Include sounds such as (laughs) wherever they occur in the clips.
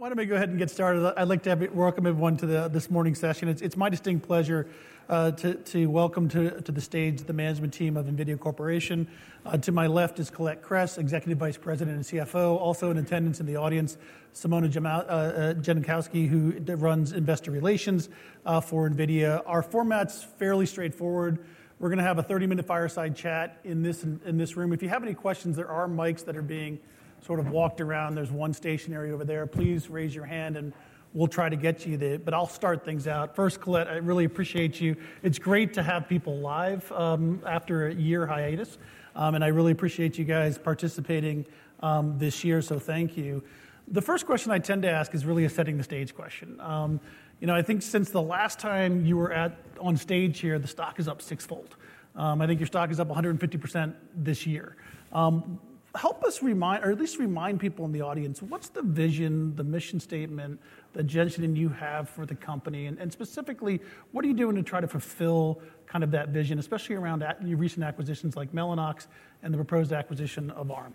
Why don't we go ahead and get started? I'd like to have, welcome everyone to the, this morning's session. It's, it's my distinct pleasure uh, to, to welcome to, to the stage the management team of NVIDIA Corporation. Uh, to my left is Colette Kress, Executive Vice President and CFO. Also in attendance in the audience, Simona Jamal, uh, uh who runs investor relations uh, for NVIDIA. Our format's fairly straightforward. We're going to have a 30-minute fireside chat in this, in this room. If you have any questions, there are mics that are being sort of walked around. There's one stationary over there. Please raise your hand and we'll try to get you there. But I'll start things out. First, Colette, I really appreciate you. It's great to have people live um, after a year hiatus. Um, and I really appreciate you guys participating um, this year, so thank you. The first question I tend to ask is really a setting the stage question. Um, you know, I think since the last time you were at on stage here, the stock is up sixfold. Um, I think your stock is up 150% this year. Um, help us remind, or at least remind people in the audience, what's the vision, the mission statement that Jensen and you have for the company? And, and specifically, what are you doing to try to fulfill kind of that vision, especially around your recent acquisitions like Mellanox and the proposed acquisition of ARM?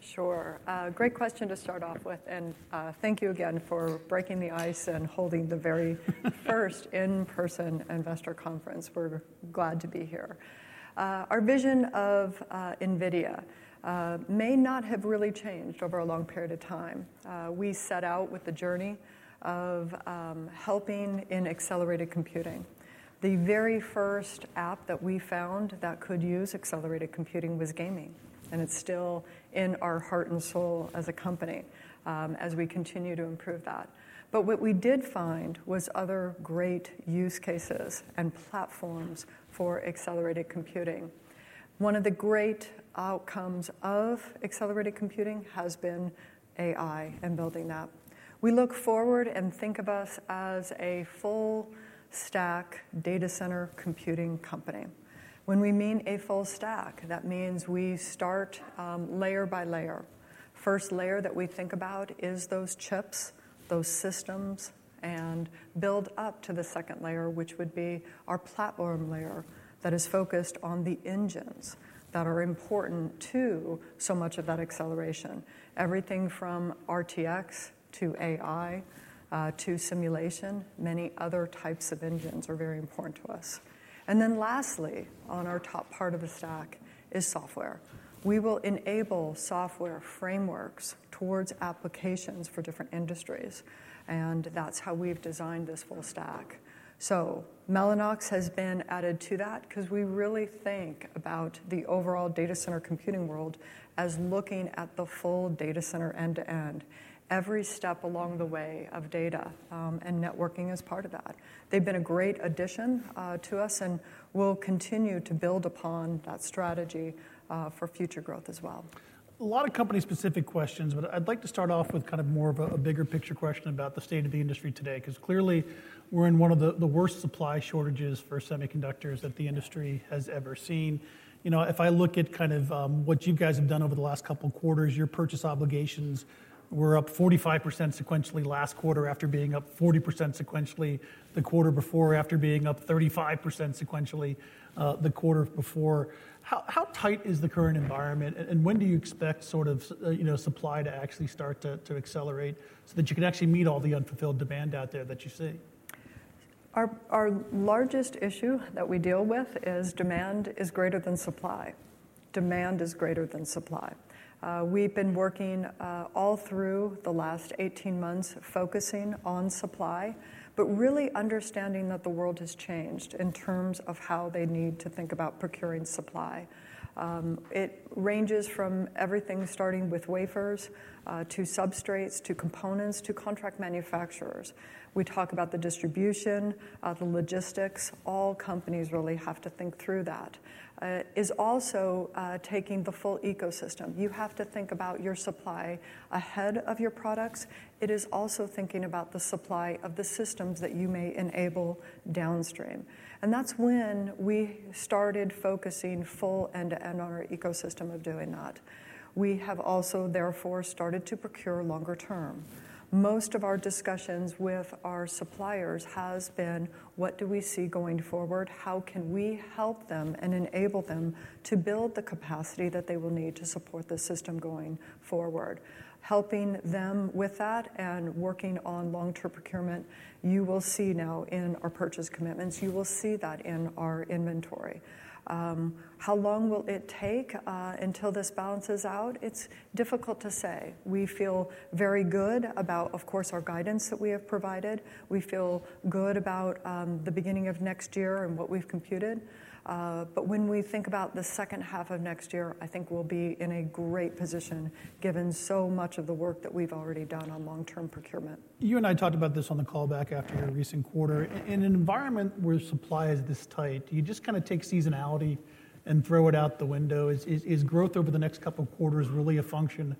Sure. Uh, great question to start off with. And uh, thank you again for breaking the ice and holding the very (laughs) first in person investor conference. We're glad to be here. Uh, our vision of uh, NVIDIA uh, may not have really changed over a long period of time. Uh, we set out with the journey of um, helping in accelerated computing. The very first app that we found that could use accelerated computing was gaming, and it's still in our heart and soul as a company um, as we continue to improve that. But what we did find was other great use cases and platforms for accelerated computing. One of the great outcomes of accelerated computing has been AI and building that. We look forward and think of us as a full stack data center computing company. When we mean a full stack, that means we start um, layer by layer. First layer that we think about is those chips, those systems, and build up to the second layer, which would be our platform layer that is focused on the engines that are important to so much of that acceleration. Everything from RTX to AI uh, to simulation, many other types of engines are very important to us. And then lastly, on our top part of the stack is software. We will enable software frameworks towards applications for different industries, and that's how we've designed this full stack. So Mellanox has been added to that because we really think about the overall data center computing world as looking at the full data center end to end. Every step along the way of data um, and networking is part of that. They've been a great addition uh, to us, and we'll continue to build upon that strategy uh, for future growth as well a lot of company specific questions, but I'd like to start off with kind of more of a bigger picture question about the state of the industry today, because clearly we're in one of the, the worst supply shortages for semiconductors that the industry has ever seen. You know, if I look at kind of um, what you guys have done over the last couple quarters, your purchase obligations were up 45% sequentially last quarter after being up 40% sequentially the quarter before, after being up 35% sequentially uh, the quarter before. How, how tight is the current environment, and when do you expect sort of uh, you know supply to actually start to, to accelerate so that you can actually meet all the unfulfilled demand out there that you see? Our, our largest issue that we deal with is demand is greater than supply. Demand is greater than supply. Uh, we've been working uh, all through the last 18 months focusing on supply but really understanding that the world has changed in terms of how they need to think about procuring supply. Um, it ranges from everything starting with wafers uh, to substrates to components to contract manufacturers. We talk about the distribution, uh, the logistics. All companies really have to think through that uh, is also uh, taking the full ecosystem. You have to think about your supply ahead of your products. It is also thinking about the supply of the systems that you may enable downstream. And that's when we started focusing full end to end on our ecosystem of doing that. We have also, therefore, started to procure longer term most of our discussions with our suppliers has been what do we see going forward? How can we help them and enable them to build the capacity that they will need to support the system going forward? helping them with that and working on long-term procurement. You will see now in our purchase commitments, you will see that in our inventory. Um, how long will it take uh, until this balances out? It's difficult to say. We feel very good about, of course, our guidance that we have provided. We feel good about um, the beginning of next year and what we've computed. Uh, but when we think about the second half of next year, I think we'll be in a great position given so much of the work that we've already done on long-term procurement. You and I talked about this on the call back after your recent quarter. In an environment where supply is this tight, do you just kind of take seasonality and throw it out the window? Is growth over the next couple of quarters really a function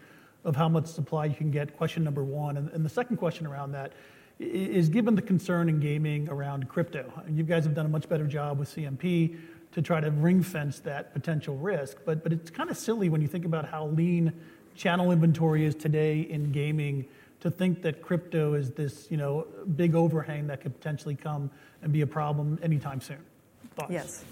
of how much supply you can get? Question number one. And the second question around that is, given the concern in gaming around crypto, you guys have done a much better job with CMP to try to ring-fence that potential risk. But but it's kind of silly when you think about how lean channel inventory is today in gaming to think that crypto is this you know big overhang that could potentially come and be a problem anytime soon. Thoughts? Yes.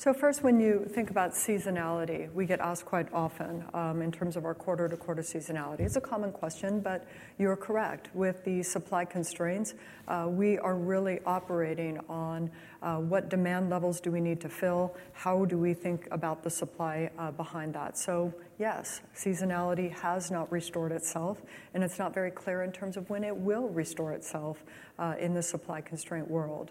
So first, when you think about seasonality, we get asked quite often um, in terms of our quarter-to-quarter seasonality. It's a common question, but you're correct. With the supply constraints, uh, we are really operating on uh, what demand levels do we need to fill, how do we think about the supply uh, behind that. So yes, seasonality has not restored itself, and it's not very clear in terms of when it will restore itself in the supply constraint world.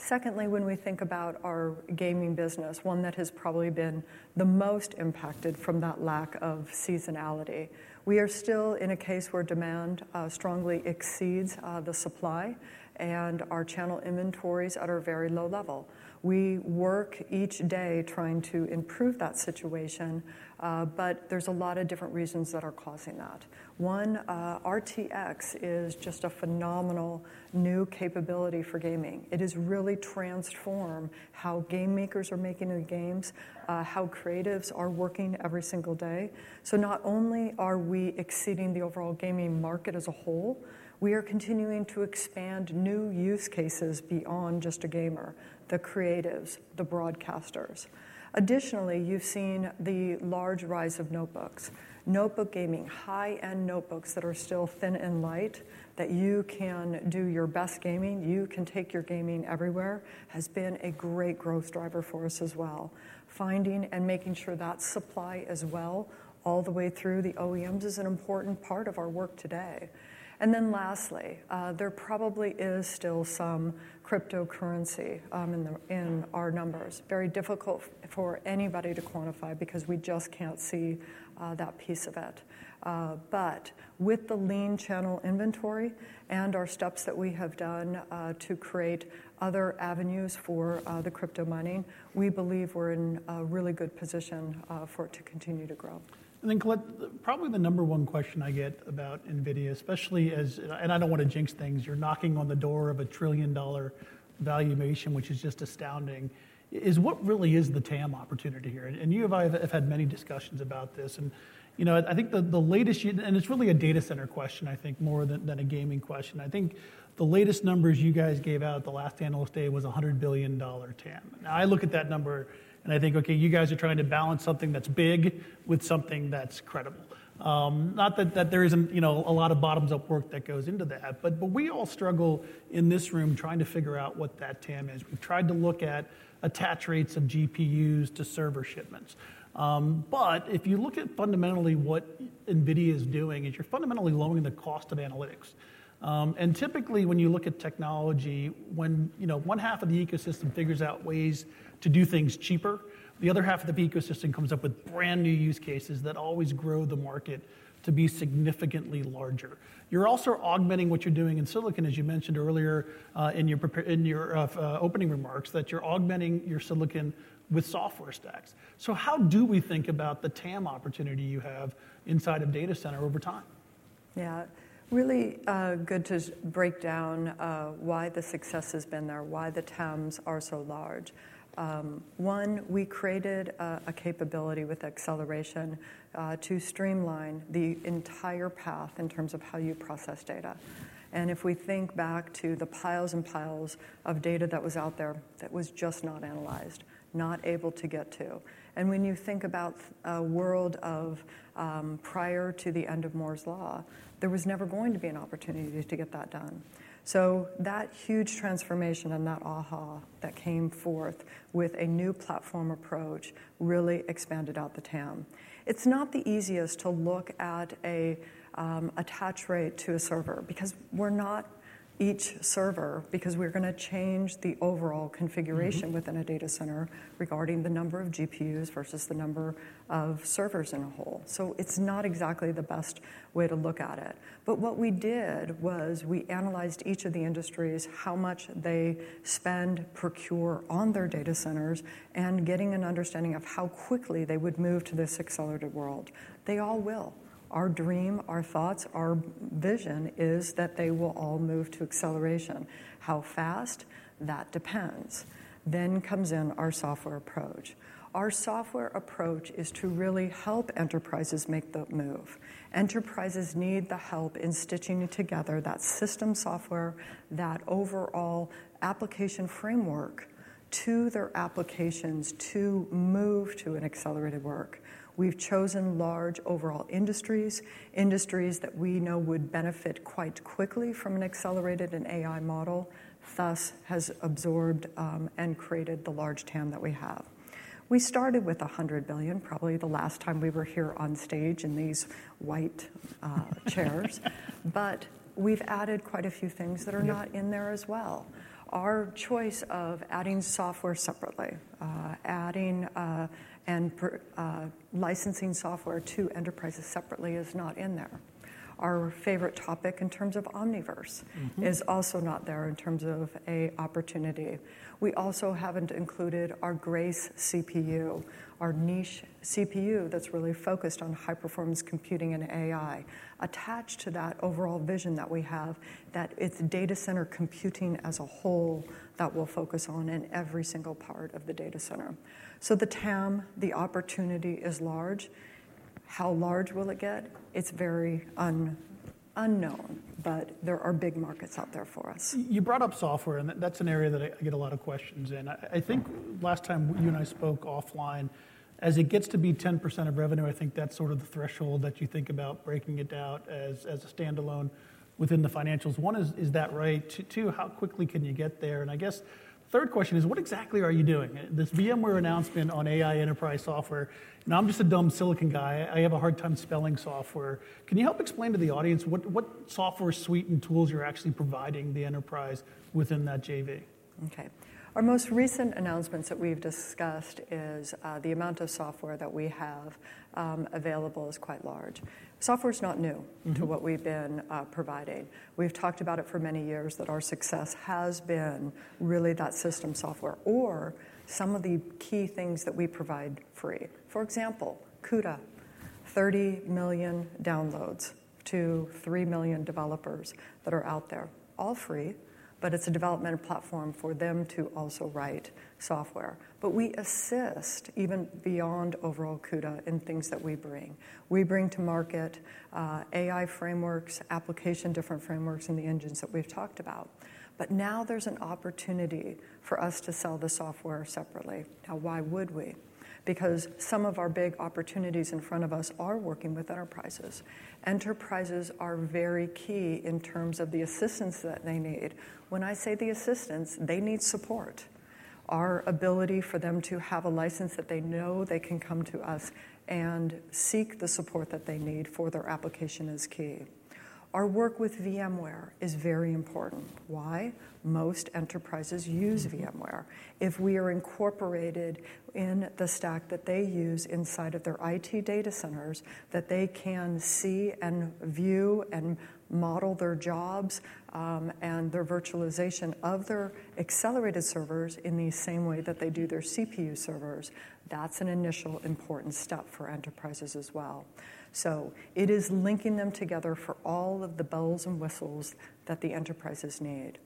Secondly, when we think about our gaming business, one that has probably been the most impacted from that lack of seasonality, we are still in a case where demand uh, strongly exceeds uh, the supply, and our channel inventories at a very low level. We work each day trying to improve that situation, uh, but there's a lot of different reasons that are causing that. One, uh, RTX is just a phenomenal new capability for gaming. It has really transformed how game makers are making the games, uh, how creatives are working every single day. So not only are we exceeding the overall gaming market as a whole, we are continuing to expand new use cases beyond just a gamer, the creatives, the broadcasters. Additionally, you've seen the large rise of notebooks, notebook gaming, high-end notebooks that are still thin and light, that you can do your best gaming, you can take your gaming everywhere, has been a great growth driver for us as well. Finding and making sure that supply as well, all the way through the OEMs, is an important part of our work today. And then lastly, uh, there probably is still some cryptocurrency um, in our numbers. Very difficult for anybody to quantify because we just can't see uh, that piece of it. Uh, but with the lean channel inventory and our steps that we have done to create other avenues for the crypto mining, we believe we're in a really good position for it to continue to grow. And then, Colette, probably the number one question I get about NVIDIA, especially as, and I don't want to jinx things, you're knocking on the door of a trillion-dollar valuation, which is just astounding, is what really is the TAM opportunity here? And you and I have had many discussions about this. And you know, I think the latest, and it's really a data center question, I think, more than a gaming question. I think the latest numbers you guys gave out at the last analyst day was a $100 billion TAM. Now, I look at that number and I think, okay, you guys are trying to balance something that's big with something that's credible. Um, not that that there isn't you know a lot of bottoms-up work that goes into that, but but we all struggle in this room trying to figure out what that TAM is. We've tried to look at attach rates of GPUs to server shipments. Um, but if you look at fundamentally what NVIDIA is doing, is you're fundamentally lowering the cost of analytics. Um, and typically, when you look at technology, when you know one half of the ecosystem figures out ways to do things cheaper, the other half of the ecosystem comes up with brand new use cases that always grow the market to be significantly larger. You're also augmenting what you're doing in silicon, as you mentioned earlier uh, in your uh, uh, opening remarks, that you're augmenting your silicon with software stacks. So how do we think about the TAM opportunity you have inside of data center over time? Yeah, really good to break down why the success has been there, why the TAMs are so large. One, we created a capability with acceleration to streamline the entire path in terms of how you process data. And if we think back to the piles and piles of data that was out there that was just not analyzed, not able to get to, And when you think about a world of um, prior to the end of Moore's Law, there was never going to be an opportunity to get that done. So that huge transformation and that aha that came forth with a new platform approach really expanded out the TAM. It's not the easiest to look at a um, attach rate to a server because we're not each server because we're going to change the overall configuration mm-hmm. within a data center regarding the number of GPUs versus the number of servers in a whole. So it's not exactly the best way to look at it. But what we did was we analyzed each of the industries, how much they spend, procure on their data centers, and getting an understanding of how quickly they would move to this accelerated world. They all will. Our dream, our thoughts, our vision is that they will all move to acceleration. How fast? That depends. Then comes in our software approach. Our software approach is to really help enterprises make the move. Enterprises need the help in stitching together that system software, that overall application framework to their applications to move to an accelerated work. We've chosen large overall industries, industries that we know would benefit quite quickly from an accelerated and AI model, thus has absorbed um, and created the large TAM that we have. We started with 100 billion, probably the last time we were here on stage in these white uh, (laughs) chairs, but we've added quite a few things that are yep. not in there as well. Our choice of adding software separately, uh, adding uh, and uh, licensing software to enterprises separately is not in there. Our favorite topic in terms of Omniverse mm-hmm. is also not there in terms of a opportunity. We also haven't included our Grace CPU, our niche CPU that's really focused on high performance computing and AI. Attached to that overall vision that we have, that it's data center computing as a whole that we'll focus on in every single part of the data center. So the TAM, the opportunity is large. How large will it get? It's very un, unknown, but there are big markets out there for us. You brought up software, and that's an area that I get a lot of questions in. I think last time you and I spoke offline, as it gets to be 10% of revenue, I think that's sort of the threshold that you think about breaking it out as, a standalone within the financials. One is, is that right? Two, how quickly can you get there? And I guess Third question is, what exactly are you doing? This VMware announcement on AI enterprise software, and I'm just a dumb silicon guy. I have a hard time spelling software. Can you help explain to the audience what, what software suite and tools you're actually providing the enterprise within that JV? Okay. Our most recent announcements that we've discussed is uh, the amount of software that we have um, available is quite large. Software is not new mm-hmm. to what we've been uh, providing. We've talked about it for many years that our success has been really that system software or some of the key things that we provide free. For example, CUDA, 30 million downloads to 3 million developers that are out there, all free but it's a development platform for them to also write software. But we assist even beyond overall CUDA in things that we bring. We bring to market uh, AI frameworks, application different frameworks, and the engines that we've talked about. But now there's an opportunity for us to sell the software separately. Now, why would we? Because some of our big opportunities in front of us are working with enterprises. Enterprises are very key in terms of the assistance that they need. When I say the assistance, they need support. Our ability for them to have a license that they know they can come to us and seek the support that they need for their application is key. Our work with VMware is very important. Why? Most enterprises use mm-hmm. VMware. If we are incorporated in the stack that they use inside of their IT data centers, that they can see and view and model their jobs um, and their virtualization of their accelerated servers in the same way that they do their CPU servers, that's an initial important step for enterprises as well. So it is linking them together for all of the bells and whistles that the enterprises need.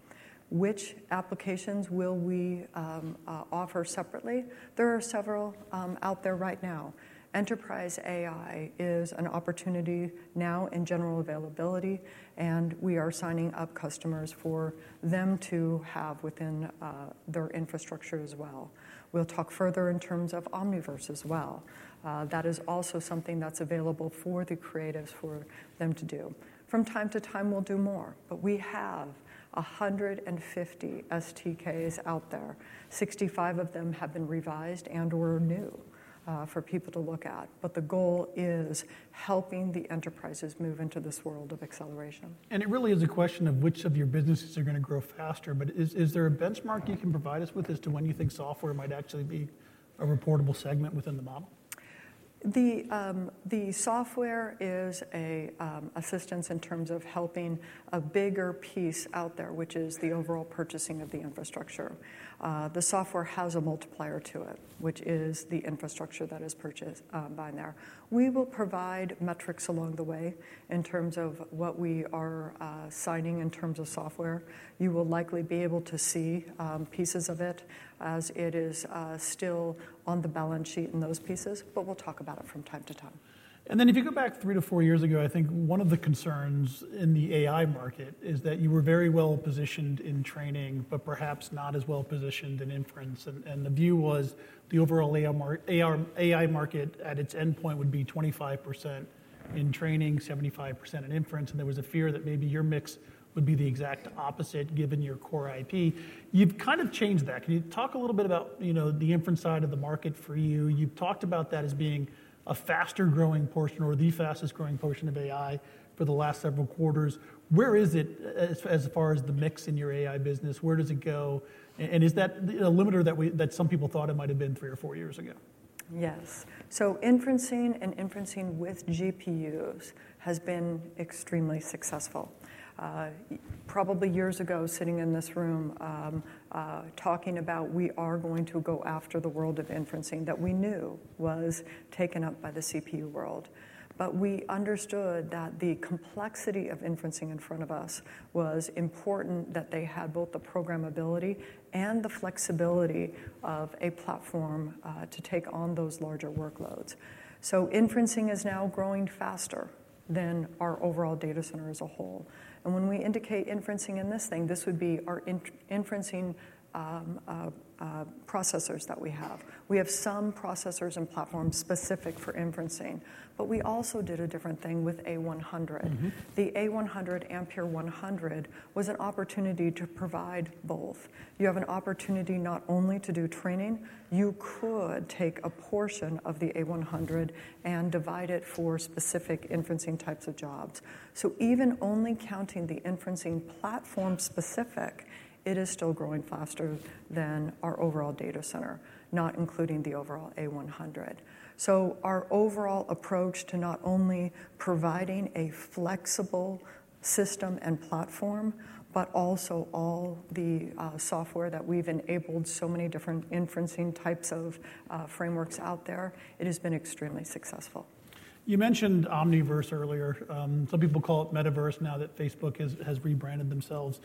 Which applications will we um, uh, offer separately? There are several um, out there right now. Enterprise AI is an opportunity now in general availability, and we are signing up customers for them to have within uh, their infrastructure as well. We'll talk further in terms of Omniverse as well. Uh, that is also something that's available for the creatives for them to do. From time to time, we'll do more, but we have 150 SDKs out there. 65 of them have been revised and/or new Uh, for people to look at. But the goal is helping the enterprises move into this world of acceleration. And it really is a question of which of your businesses are going to grow faster. But is there a benchmark you can provide us with as to when you think software might actually be a reportable segment within the model? The um, the software is an um, assistance in terms of helping a bigger piece out there, which is the overall purchasing of the infrastructure. Uh, the software has a multiplier to it, which is the infrastructure that is purchased um, by there. We will provide metrics along the way in terms of what we are uh, signing in terms of software. You will likely be able to see pieces of it as it is uh, still on the balance sheet in those pieces, but we'll talk about it from time to time. And then if you go back three to four years ago, I think one of the concerns in the AI market is that you were very well positioned in training, but perhaps not as well positioned in inference. And the view was the overall AI market at its endpoint would be 25% in training, 75% in inference. And there was a fear that maybe your mix would be the exact opposite given your core IP. You've kind of changed that. Can you talk a little bit about you know, the inference side of the market for you? You've talked about that as being a faster growing portion or the fastest growing portion of AI for the last several quarters. Where is it as far as the mix in your AI business? Where does it go? And is that a limiter that some people thought it might have been three or four years ago? Yes. So inferencing and inferencing with GPUs has been extremely successful. Uh, probably years ago, sitting in this room um, uh, talking about we are going to go after the world of inferencing that we knew was taken up by the CPU world. But we understood that the complexity of inferencing in front of us was important that they had both the programmability and the flexibility of a platform uh, to take on those larger workloads. So inferencing is now growing faster than our overall data center as a whole. And when we indicate inferencing in this thing, this would be our inferencing Um, uh, uh, processors that we have. We have some processors and platforms specific for inferencing, but we also did a different thing with A100. Mm-hmm. The A100 Ampere 100 was an opportunity to provide both. You have an opportunity not only to do training. You could take a portion of the A100 and divide it for specific inferencing types of jobs. So even only counting the inferencing platform specific, it is still growing faster than our overall data center, not including the overall A100. So our overall approach to not only providing a flexible system and platform, but also all the uh, software that we've enabled so many different inferencing types of uh, frameworks out there, it has been extremely successful. You mentioned Omniverse earlier. Um, some people call it Metaverse now that Facebook has rebranded themselves.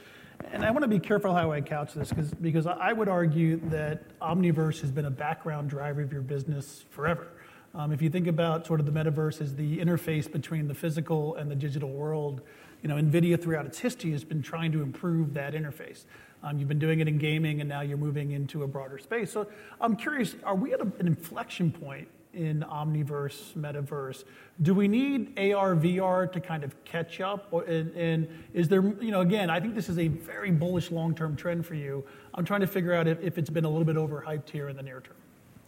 And I want to be careful how I couch this because because I would argue that Omniverse has been a background driver of your business forever. Um, if you think about sort of the Metaverse as the interface between the physical and the digital world, you know, NVIDIA throughout its history has been trying to improve that interface. Um, you've been doing it in gaming, and now you're moving into a broader space. So I'm curious, are we at an inflection point in Omniverse, Metaverse? Do we need AR/VR to kind of catch up? Or, And is there, you know, again, I think this is a very bullish long-term trend for you. I'm trying to figure out if it's been a little bit overhyped here in the near term.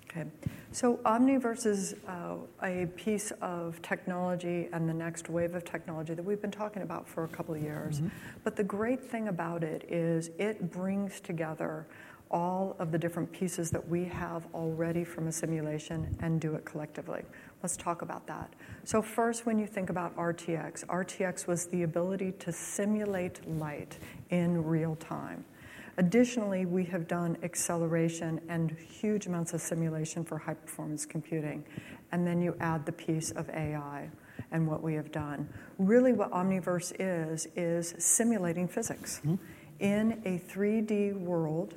Okay. So Omniverse is uh, a piece of technology and the next wave of technology that we've been talking about for a couple of years. Mm-hmm. But the great thing about it is it brings together all of the different pieces that we have already from a simulation and do it collectively. Let's talk about that. So first, when you think about RTX, RTX was the ability to simulate light in real time. Additionally, we have done acceleration and huge amounts of simulation for high-performance computing. And then you add the piece of AI and what we have done. Really, what Omniverse is, is simulating physics mm-hmm. in a 3D world,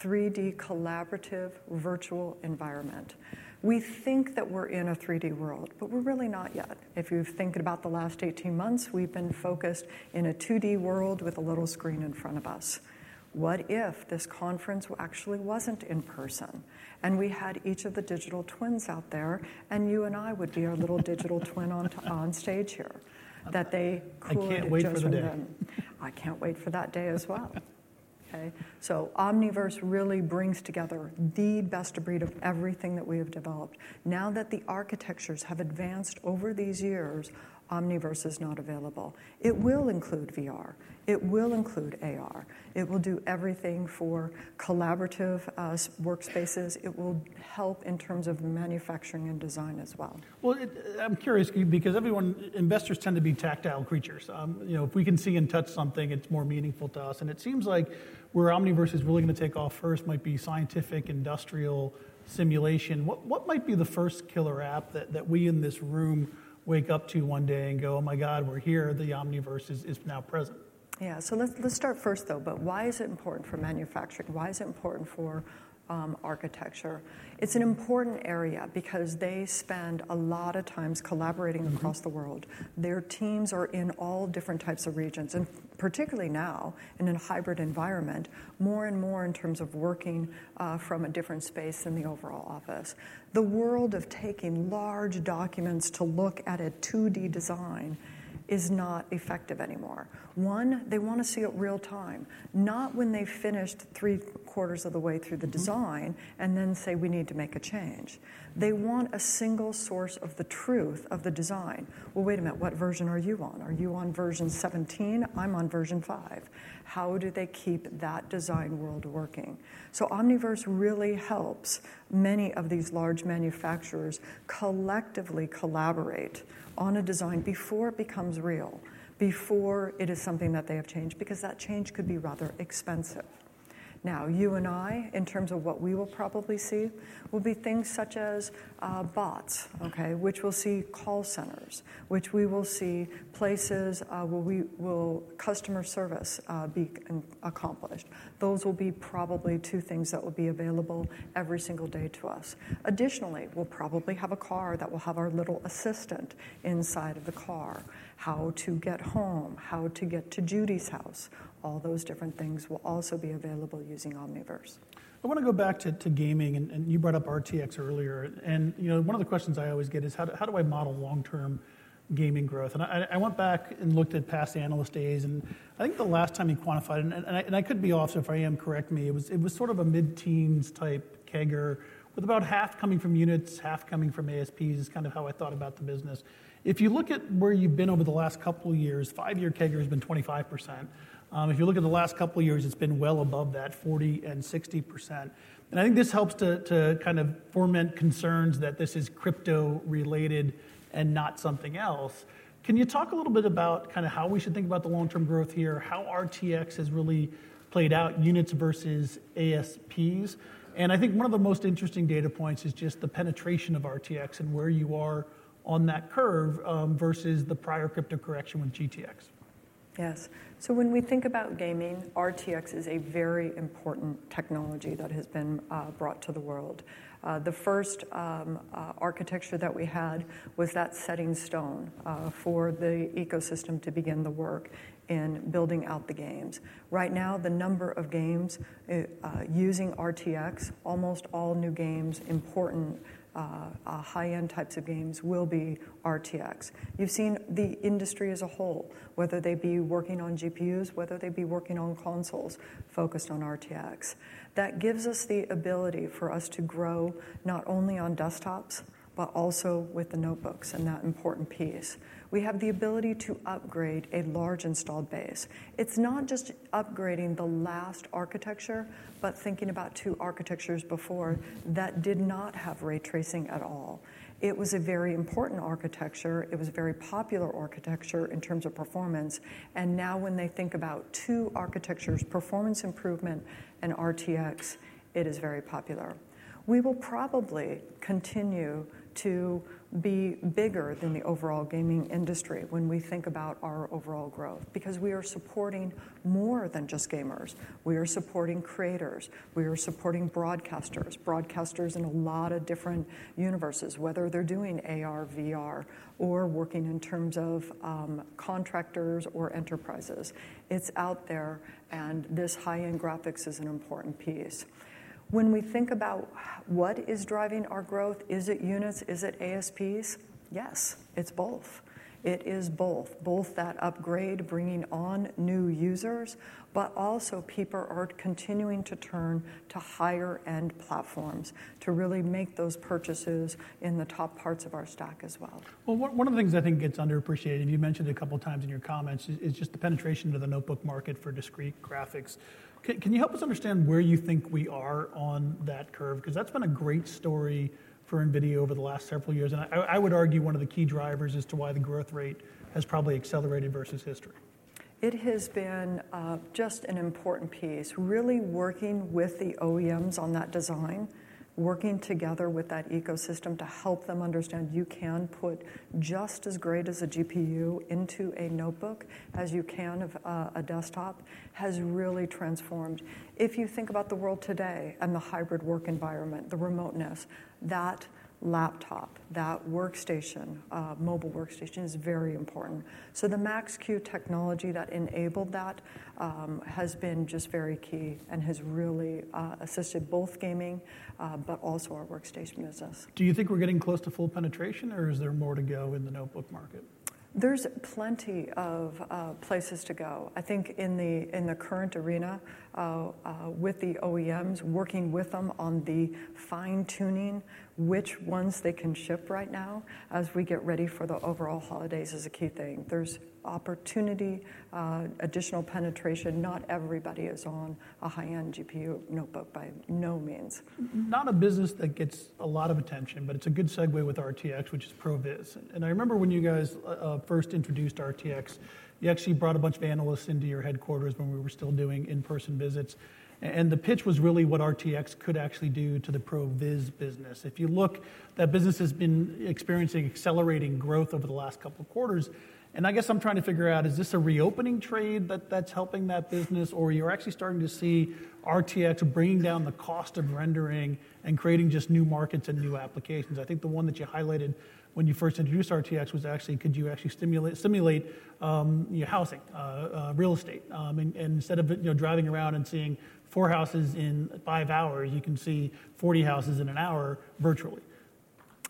3D collaborative virtual environment. We think that we're in a 3D world, but we're really not yet. If you think about the last 18 months, we've been focused in a 2D world with a little screen in front of us. What if this conference actually wasn't in person and we had each of the digital twins out there and you and I would be our little digital twin on, on stage here? That they could I can't wait for the day. I can't wait for that day as well. Okay? So Omniverse really brings together the best of breed of everything that we have developed. Now that the architectures have advanced over these years, Omniverse is not available. It will include VR. It will include AR. It will do everything for collaborative uh, workspaces. It will help in terms of manufacturing and design as well. Well, I'm curious because everyone, investors tend to be tactile creatures. Um, you know, if we can see and touch something, it's more meaningful to us. And it seems like where Omniverse is really going to take off first might be scientific, industrial, simulation. What, what might be the first killer app that, that we in this room wake up to one day and go, oh my God, we're here, the Omniverse is, is now present? Yeah, so let's, let's start first though, but why is it important for manufacturing? Why is it important for um, architecture? It's an important area because they spend a lot of times collaborating mm-hmm. across the world. Their teams are in all different types of regions, and particularly now in a hybrid environment, more and more in terms of working uh, from a different space than the overall office. The world of taking large documents to look at a 2D design is not effective anymore. One, they want to see it real time, not when they've finished three quarters of the way through the mm-hmm. design and then say we need to make a change. They want a single source of the truth of the design. Well, wait a minute, what version are you on? Are you on version 17? I'm on version 5. How do they keep that design world working? So, Omniverse really helps many of these large manufacturers collectively collaborate on a design before it becomes real, before it is something that they have changed, because that change could be rather expensive. Now, you and I, in terms of what we will probably see, will be things such as uh, bots, okay, which will see call centers, which we will see places uh, where we will customer service uh, be accomplished. Those will be probably two things that will be available every single day to us. Additionally, we'll probably have a car that will have our little assistant inside of the car how to get home, how to get to Judy's house, all those different things will also be available using Omniverse. I want to go back to, to gaming, and, and, you brought up RTX earlier. And you know, one of the questions I always get is how do, how do I model long-term gaming growth? And I, I, went back and looked at past analyst days, and I think the last time you quantified, and, and, I, and I could be off, so if I am, correct me. It was it was sort of a mid-teens type CAGR with about half coming from units, half coming from ASPs. Is kind of how I thought about the business. If you look at where you've been over the last couple of years, five-year CAGR has been 25 percent. Um, if you look at the last couple of years, it's been well above that 40 and 60%. And I think this helps to, to kind of foment concerns that this is crypto related and not something else. Can you talk a little bit about kind of how we should think about the long term growth here, how RTX has really played out, units versus ASPs? And I think one of the most interesting data points is just the penetration of RTX and where you are on that curve um, versus the prior crypto correction with GTX. Yes. So when we think about gaming, RTX is a very important technology that has been uh, brought to the world. Uh, the first um, uh, architecture that we had was that setting stone for the ecosystem to begin the work in building out the games. Right now, the number of games using RTX, almost all new games, important Uh, uh, high-end types of games will be RTX. You've seen the industry as a whole, whether they be working on GPUs, whether they be working on consoles focused on RTX. That gives us the ability for us to grow not only on desktops, but also with the notebooks and that important piece we have the ability to upgrade a large installed base. It's not just upgrading the last architecture, but thinking about two architectures before that did not have ray tracing at all. It was a very important architecture. It was a very popular architecture in terms of performance. And now, when they think about two architectures, performance improvement and RTX, it is very popular. We will probably continue to be bigger than the overall gaming industry when we think about our overall growth because we are supporting more than just gamers. We are supporting creators. We are supporting broadcasters, broadcasters in a lot of different universes, whether they're doing AR, VR, or working in terms of um, contractors or enterprises. It's out there, and this high end graphics is an important piece. When we think about what is driving our growth, is it units? Is it ASPs? Yes, it's both. It is both, both that upgrade, bringing on new users, but also people are continuing to turn to higher end platforms to really make those purchases in the top parts of our stack as well. Well, one of the things I think gets underappreciated, and you mentioned it a couple times in your comments, is just the penetration into the notebook market for discrete graphics. Can, can you help us understand where you think we are on that curve? Because that's been a great story for NVIDIA over the last several years. And I, I would argue one of the key drivers as to why the growth rate has probably accelerated versus history. It has been uh, just an important piece, really working with the OEMs on that design working together with that ecosystem to help them understand you can put just as great as a GPU into a notebook as you can of uh, a desktop has really transformed. If you think about the world today and the hybrid work environment, the remoteness, that laptop, that workstation, uh, mobile workstation is very important. So the Max-Q technology that enabled that um, has been just very key and has really uh, assisted both gaming, uh, but also our workstation business. Do you think we're getting close to full penetration, or is there more to go in the notebook market? There's plenty of uh, places to go. I think in the in the current arena, uh, uh, with the OEMs, working with them on the fine tuning, which ones they can ship right now as we get ready for the overall holidays is a key thing. There's opportunity, uh, additional penetration. Not everybody is on a high-end GPU notebook by no means. Not a business that gets a lot of attention, but it's a good segue with RTX, which is ProViz. And I remember when you guys uh, uh first introduced RTX, you actually brought a bunch of analysts into your headquarters when we were still doing in-person visits. And the pitch was really what RTX could actually do to the ProViz business. If you look, that business has been experiencing accelerating growth over the last couple of quarters. And I guess I'm trying to figure out is this a reopening trade that, that's helping that business, or you're actually starting to see RTX bringing down the cost of rendering and creating just new markets and new applications? I think the one that you highlighted when you first introduced RTX was actually could you actually stimulate, simulate um, your housing, uh, uh, real estate, um, and, and, instead of you know driving around and seeing four houses in five hours, you can see 40 houses in an hour virtually.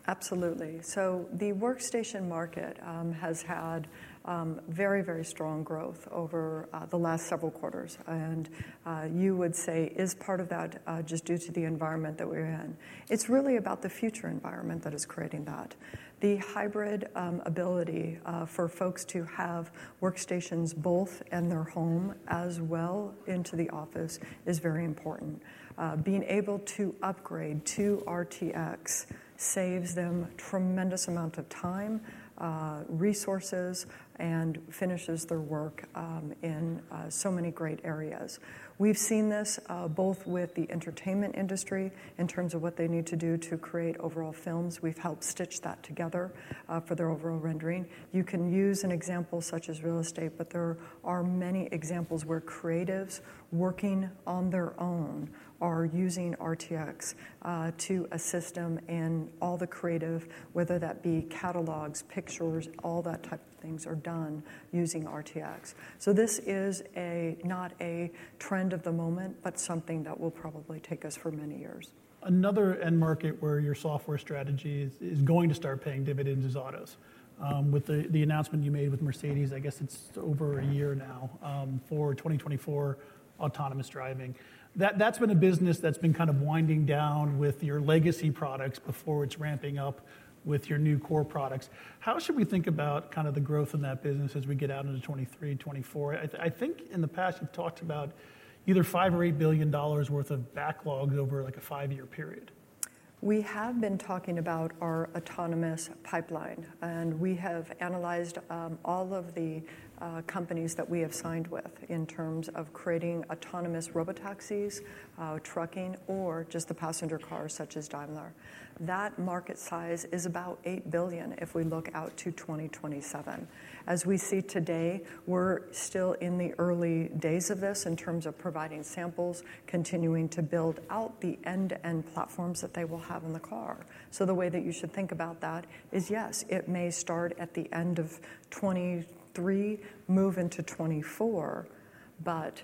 Absolutely. So the workstation market um, has had um, very, very strong growth over uh, the last several quarters. And uh, you would say, is part of that uh, just due to the environment that we're in? It's really about the future environment that is creating that. The hybrid um, ability uh, for folks to have workstations both in their home as well into the office is very important. Uh, being able to upgrade to RTX saves them tremendous amount of time, uh, resources, and finishes their work um, in uh, so many great areas. We've seen this uh, both with the entertainment industry in terms of what they need to do to create overall films. We've helped stitch that together uh, for their overall rendering. You can use an example such as real estate, but there are many examples where creatives working on their own are using RTX uh, to assist them in all the creative, whether that be catalogs, pictures, all that type of things are done using RTX. So this is a not a trend of the moment, but something that will probably take us for many years. Another end market where your software strategy is, is going to start paying dividends is autos. Um, with the, the announcement you made with Mercedes, I guess it's over a year now um, for 2024 autonomous driving that's been a business that's been kind of winding down with your legacy products before it's ramping up with your new core products. How should we think about kind of the growth in that business as we get out into 23, 24? I, think in the past you've talked about either five or eight billion dollars worth of backlogs over like a five year period. We have been talking about our autonomous pipeline, and we have analyzed um, all of the uh, companies that we have signed with in terms of creating autonomous robotaxis, uh, trucking, or just the passenger cars such as Daimler. That market size is about 8 billion if we look out to 2027. As we see today, we're still in the early days of this in terms of providing samples, continuing to build out the end-to-end platforms that they will have in the car. So the way that you should think about that is, yes, it may start at the end of 20 three, move into 24, but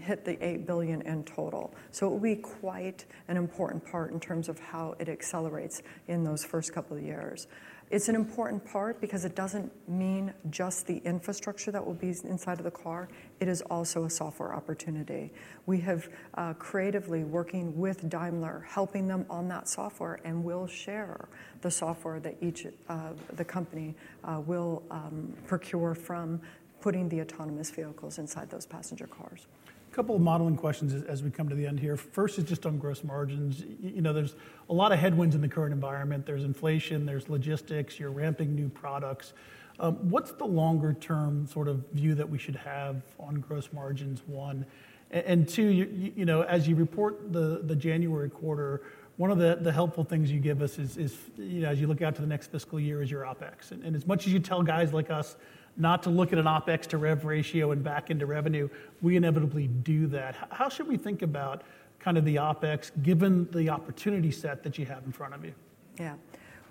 hit the 8 billion in total. So it will be quite an important part in terms of how it accelerates in those first couple of years. It's an important part because it doesn't mean just the infrastructure that will be inside of the car. It is also a software opportunity. We have uh, creatively working with Daimler, helping them on that software, and we'll share the software that each uh, the company uh, will um, procure from putting the autonomous vehicles inside those passenger cars. A couple of modeling questions as we come to the end here. First is just on gross margins. You know, there's a lot of headwinds in the current environment. There's inflation, there's logistics, you're ramping new products. Um, what's the longer term sort of view that we should have on gross margins, one? And two, you know, as you report the January quarter, one of the helpful things you give us is, you know, as you look out to the next fiscal year, is your OpEx. And as much as you tell guys like us not to look at an OpEx to rev ratio and back into revenue, we inevitably do that. How should we think about kind of the OpEx, given the opportunity set that you have in front of you? Yeah.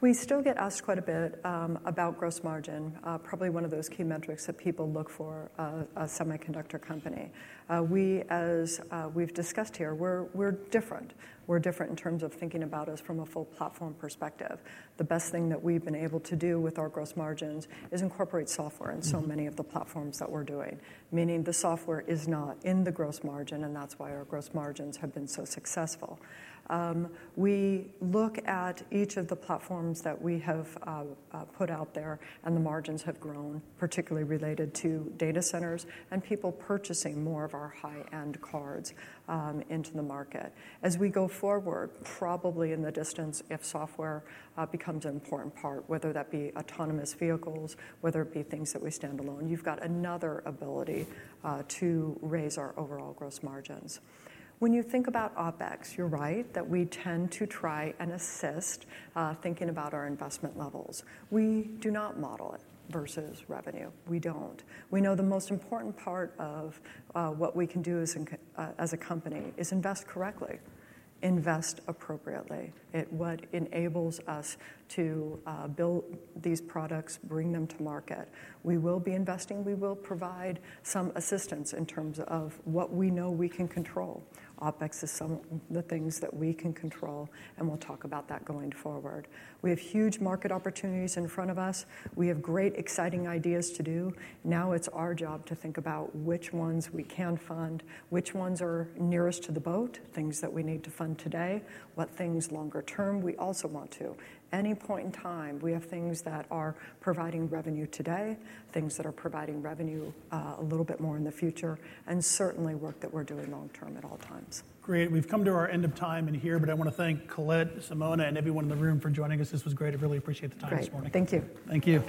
We still get asked quite a bit um, about gross margin, uh, probably one of those key metrics that people look for uh, a semiconductor company. Uh, we, as uh, we've discussed here, we're, we're different. We're different in terms of thinking about us from a full platform perspective. The best thing that we've been able to do with our gross margins is incorporate software in so mm-hmm. many of the platforms that we're doing, meaning the software is not in the gross margin, and that's why our gross margins have been so successful. Um, we look at each of the platforms that we have uh, uh, put out there, and the margins have grown, particularly related to data centers and people purchasing more of our high-end cards um, into the market. As we go forward, probably in the distance, if software uh, becomes an important part, whether that be autonomous vehicles, whether it be things that we stand alone, you've got another ability to raise our overall gross margins. When you think about OpEx, you're right that we tend to try and assist uh, thinking about our investment levels. We do not model it versus revenue. We don't. We know the most important part of uh, what we can do uh, as a company is invest correctly invest appropriately. It what enables us to uh, build these products, bring them to market. We will be investing. We will provide some assistance in terms of what we know we can control. OpEx is some of the things that we can control, and we'll talk about that going forward. We have huge market opportunities in front of us. We have great, exciting ideas to do. Now it's our job to think about which ones we can fund, which ones are nearest to the boat, things that we need to fund today, what things longer term we also want to any point in time, we have things that are providing revenue today, things that are providing revenue uh, a little bit more in the future, and certainly work that we're doing long term at all times. Great. We've come to our end of time in here, but I want to thank Colette, Simona, and everyone in the room for joining us. This was great. I really appreciate the time this morning. Great. Thank you. Thank you.